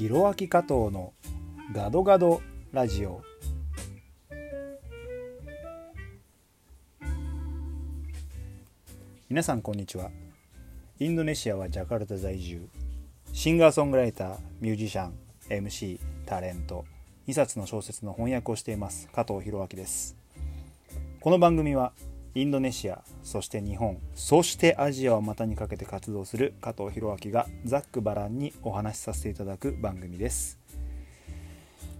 ひろあき加藤のガドガドラジオ。皆さんこんにちは。インドネシアはジャカルタ在住。シンガーソングライターミュージシャン MC タレント。2冊の小説の翻訳をしています加藤弘明です。この番組はインドネシアそして日本そしてアジアを股にかけて活動する加藤弘明がざっくばらんにお話しさせていただく番組です。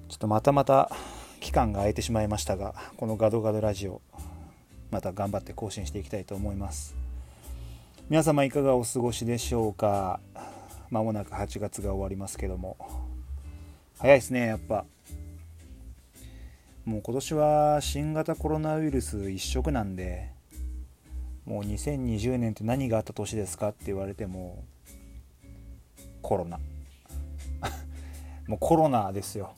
ちょっとまたまた期間が空いてしまいましたがこのガドガドラジオまた頑張って更新していきたいと思います。皆様いかがお過ごしでしょうか？まもなく8月が終わりますけども。早いですねやっぱ。もう今年は新型コロナウイルス一色なんでもう2020年って何があった年ですかって言われてもコロナ。もうコロナですよ。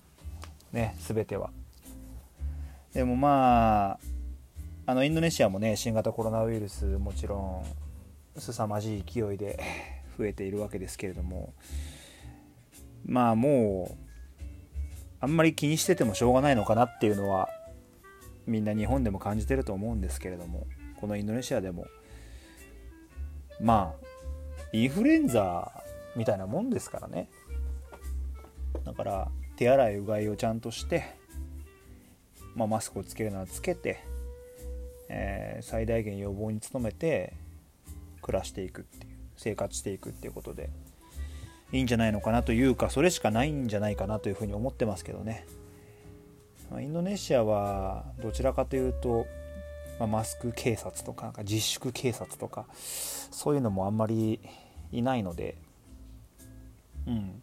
ね全ては。でもまああのインドネシアもね新型コロナウイルスもちろん凄まじい勢いで増えているわけですけれどもまあもうあんまり気にしててもしょうがないのかなっていうのはみんな日本でも感じてると思うんですけれどもこのインドネシアでも。まあインフルエンザみたいなもんですからね。だから手洗いうがいをちゃんとして、まあ、マスクをつけるのはつけて、えー、最大限予防に努めて暮らしていくっていう生活していくっていうことでいいんじゃないのかなというかそれしかないんじゃないかなというふうに思ってますけどね。インドネシアはどちらかというと、まあ、マスク警察とかなんか自粛警察とかそういうのもあんまりいないのでうん。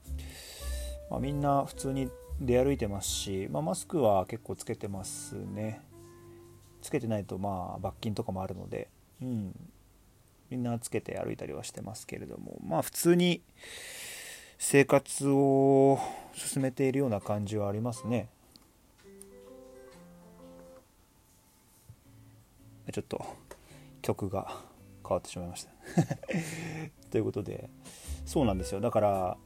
まあ、みんな普通に出歩いてますし、まあ、マスクは結構つけてますね。つけてないとまあ罰金とかもあるので、うん、みんなつけて歩いたりはしてますけれどもまあ普通に生活を進めているような感じはありますね。ちょっと曲が変わってしまいました。ということでそうなんですよ。だから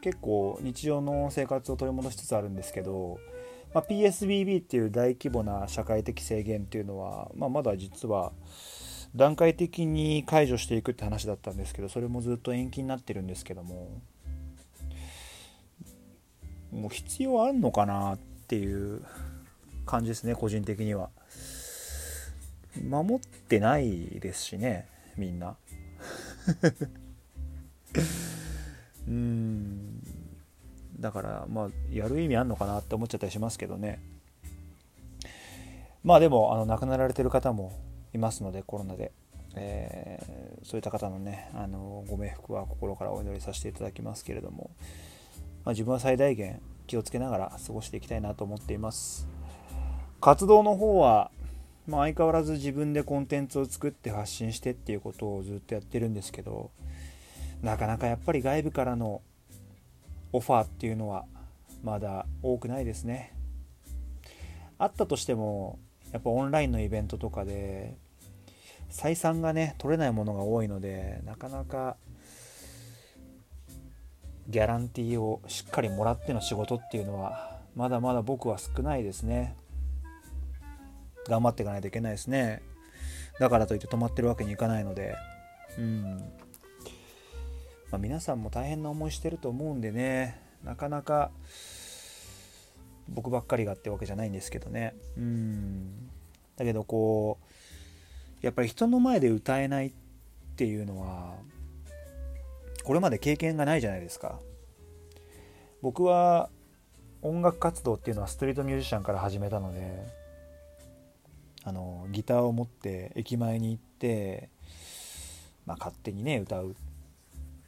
結構日常の生活を取り戻しつつあるんですけど、まあ、PSBB っていう大規模な社会的制限っていうのは、まあ、まだ実は段階的に解除していくって話だったんですけどそれもずっと延期になってるんですけどももう必要あるのかなっていう感じですね個人的には。守ってないですしねみんな。うん。だからまあやる意味あんのかなって思っちゃったりしますけどね。まあでもあの亡くなられてる方もいますのでコロナで、えー、そういった方のねあのご冥福は心からお祈りさせていただきますけれども、まあ、自分は最大限気をつけながら過ごしていきたいなと思っています。活動の方は、まあ、相変わらず自分でコンテンツを作って発信してっていうことをずっとやってるんですけどなかなかやっぱり外部からのオファーっていうのはまだ多くないですね。あったとしてもやっぱオンラインのイベントとかで採算がね取れないものが多いのでなかなかギャランティーをしっかりもらっての仕事っていうのはまだまだ僕は少ないですね。頑張っていかないといけないですね。だからといって止まってるわけにいかないので。うん。まあ、皆さんも大変な思いしてると思うんでね。なかなか僕ばっかりがってわけじゃないんですけどね。うん。だけどこうやっぱり人の前で歌えないっていうのはこれまで経験がないじゃないですか。僕は音楽活動っていうのはストリートミュージシャンから始めたのであのギターを持って駅前に行って、まあ、勝手にね歌う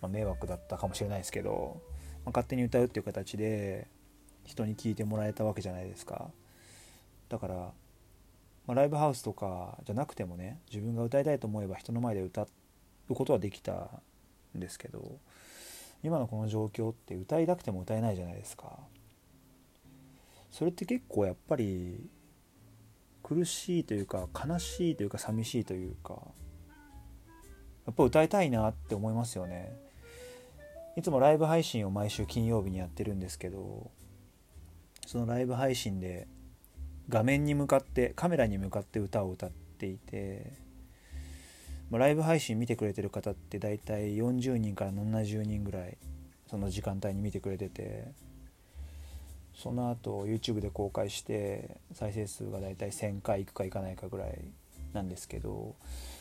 まあ、迷惑だったかもしれないですけど、まあ、勝手に歌うっていう形で人に聞いてもらえたわけじゃないですか。だから、まあ、ライブハウスとかじゃなくてもね自分が歌いたいと思えば人の前で歌うことはできたんですけど今のこの状況って歌いたくても歌えないじゃないですか。それって結構やっぱり苦しいというか悲しいというか寂しいというかやっぱ歌いたいなって思いますよね。いつもライブ配信を毎週金曜日にやってるんですけどそのライブ配信で画面に向かってカメラに向かって歌を歌っていてまあライブ配信見てくれてる方って大体40人から70人ぐらいその時間帯に見てくれててその後 YouTube で公開して再生数が大体1000回いくかいかないかぐらいなんですけど、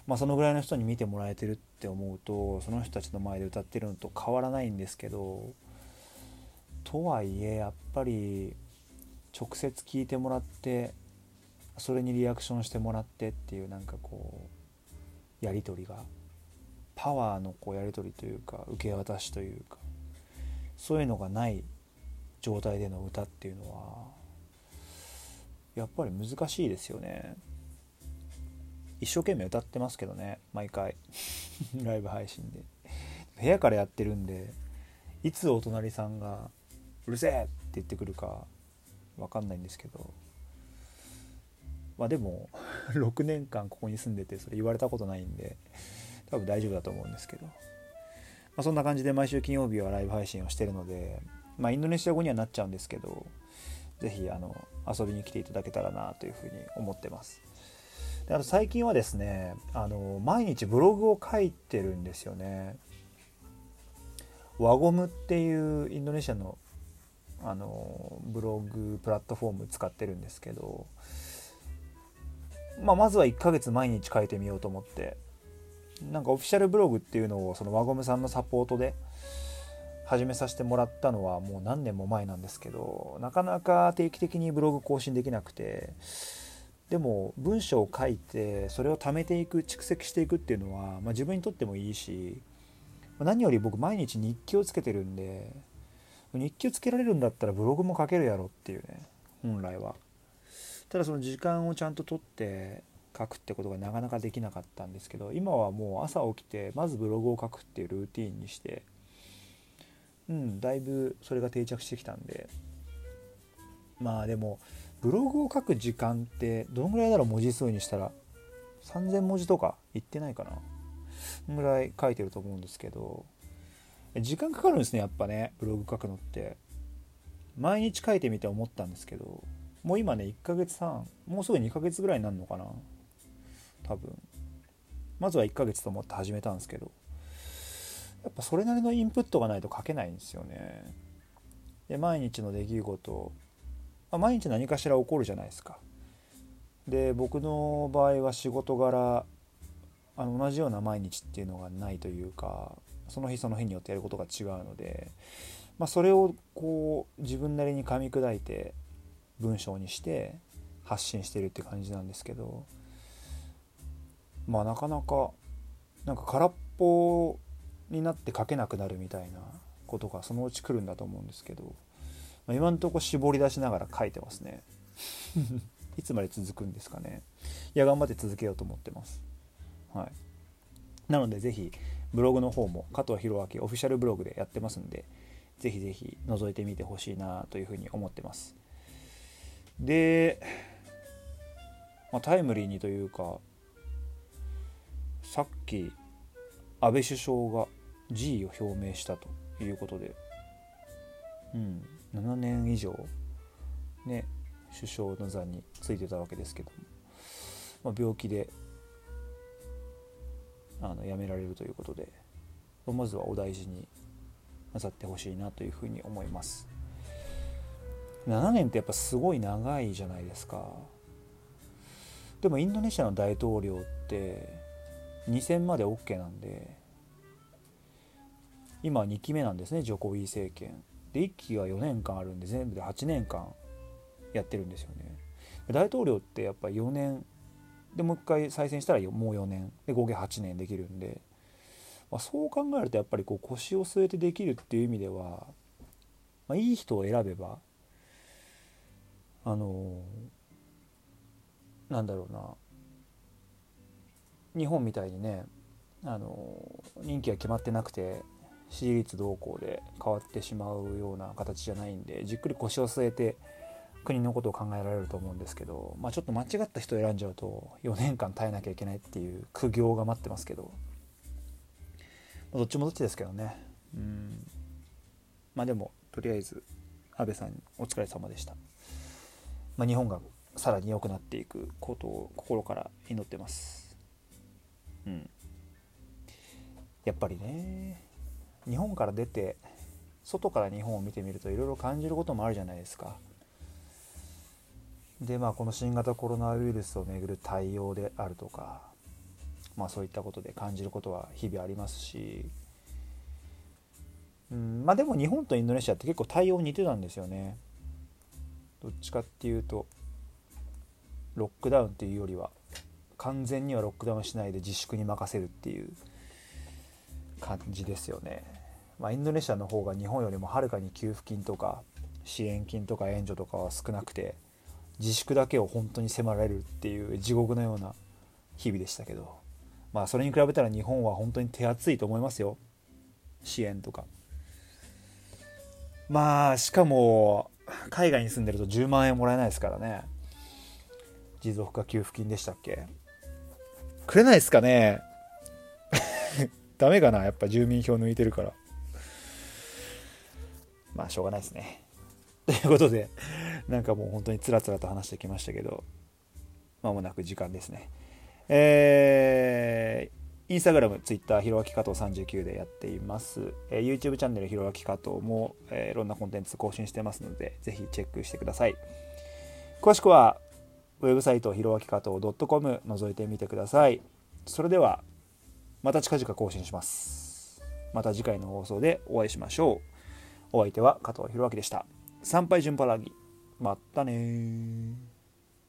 まあ、そのぐらいの人に見てもらえてるって思うとその人たちの前で歌ってるのと変わらないんですけどとはいえやっぱり直接聞いてもらってそれにリアクションしてもらってっていうなんかこうやり取りがパワーのこうやり取りというか受け渡しというかそういうのがない状態での歌っていうのはやっぱり難しいですよね一生懸命歌ってますけどね毎回 ライブ配信で部屋からやってるんでいつお隣さんが「うるせえ!」って言ってくるか分かんないんですけど。まあでも 6年間ここに住んでてそれ言われたことないんで多分大丈夫だと思うんですけど、まあ、そんな感じで毎週金曜日はライブ配信をしてるのでまあインドネシア語にはなっちゃうんですけど是非あの遊びに来ていただけたらなというふうに思ってます。であと最近はですねあの毎日ブログを書いてるんですよね。輪ゴムっていうインドネシアのあのブログプラットフォーム使ってるんですけど、まあ、まずは1ヶ月毎日書いてみようと思ってなんかオフィシャルブログっていうのをその輪ゴムさんのサポートで始めさせてもらったのはもう何年も前なんですけどなかなか定期的にブログ更新できなくてでも文章を書いてそれを貯めていく蓄積していくっていうのは、まあ、自分にとってもいいし何より僕毎日日記をつけてるんで日記をつけられるんだったらブログも書けるやろっていうね本来は。ただその時間をちゃんと取って書くってことがなかなかできなかったんですけど今はもう朝起きてまずブログを書くっていうルーティンにしてうんだいぶそれが定着してきたんで。まあでもブログを書く時間ってどのぐらいだろう文字数にしたら。3000文字とかいってないかな。ぐらい書いてると思うんですけど。時間かかるんですねやっぱねブログ書くのって。毎日書いてみて思ったんですけどもう今ね1ヶ月半もうすぐ2ヶ月ぐらいになるのかな多分。まずは1ヶ月と思って始めたんですけどやっぱそれなりのインプットがないと書けないんですよね。で毎日の出来事ま毎日何かしら起こるじゃないですか。で僕の場合は仕事柄あの同じような毎日っていうのがないというかその日その日によってやることが違うので、まあ、それをこう自分なりに噛み砕いて文章にして発信してるって感じなんですけどまあなかなかなんか空っぽになって書けなくなるみたいなことがそのうち来るんだと思うんですけど、まあ、今んとこ絞り出しながら書いてますね。いつまで続くんですかね。いや頑張って続けようと思ってます。はい。なので是非ブログの方も加藤弘明オフィシャルブログでやってますんでぜひぜひ覗いてみてほしいなというふうに思ってます。で、まあ、タイムリーにというかさっき安倍首相が辞意を表明したということで、うん、7年以上ね首相の座についてたわけですけども、まあ、病気であのやめられるということでまずはお大事になさってほしいなというふうに思います。7年ってやっぱすごい長いじゃないですか。でもインドネシアの大統領って2戦まで OK なんで今2期目なんですねジョコビー政権。で1期が4年間あるんで全部で8年間やってるんですよね。大統領ってやっぱ4年でもう一回再選したらもう4年。で合計8年できるんで、まあ、そう考えるとやっぱりこう腰を据えてできるっていう意味では、まあ、いい人を選べばあのー、なんだろうな。日本みたいにねあの任期が決まってなくて支持率動向で変わってしまうような形じゃないんでじっくり腰を据えて国のことを考えられると思うんですけど、まあ、ちょっと間違った人を選んじゃうと4年間耐えなきゃいけないっていう苦行が待ってますけど、まあ、どっちもどっちですけどね。うん。まあでもとりあえず安倍さんお疲れ様でした、まあ、日本がさらに良くなっていくことを心から祈ってます。うん。やっぱりね日本から出て外から日本を見てみるといろいろ感じることもあるじゃないですか。でまあこの新型コロナウイルスをめぐる対応であるとかまあそういったことで感じることは日々ありますしうんまあでも日本とインドネシアって結構対応似てたんですよね。どっちかっていうとロックダウンっていうよりは完全にはロックダウンしないで自粛に任せるっていう感じですよね、まあ、インドネシアの方が日本よりもはるかに給付金とか支援金とか援助とかは少なくて自粛だけを本当に迫られるっていう地獄のような日々でしたけどまあそれに比べたら日本は本当に手厚いと思いますよ。支援とか。まあしかも海外に住んでると10万円もらえないですからね。持続化給付金でしたっけ？くれないですかね？ダメかな？やっぱ住民票抜いてるから。まあしょうがないですね。ということでなんかもう本当につらつらと話してきましたけどまもなく時間ですねえー、インスタグラム、ツイッター、ひろあき加藤39でやっています。えー、YouTube チャンネル、ひろあき加藤も、えー、いろんなコンテンツ更新してますので、ぜひチェックしてください。詳しくは、ウェブサイト、ひろあき加藤 .com 覗いてみてください。それでは、また近々更新します。また次回の放送でお会いしましょう。お相手は加藤弘明でした。参拝順パラギ。まったね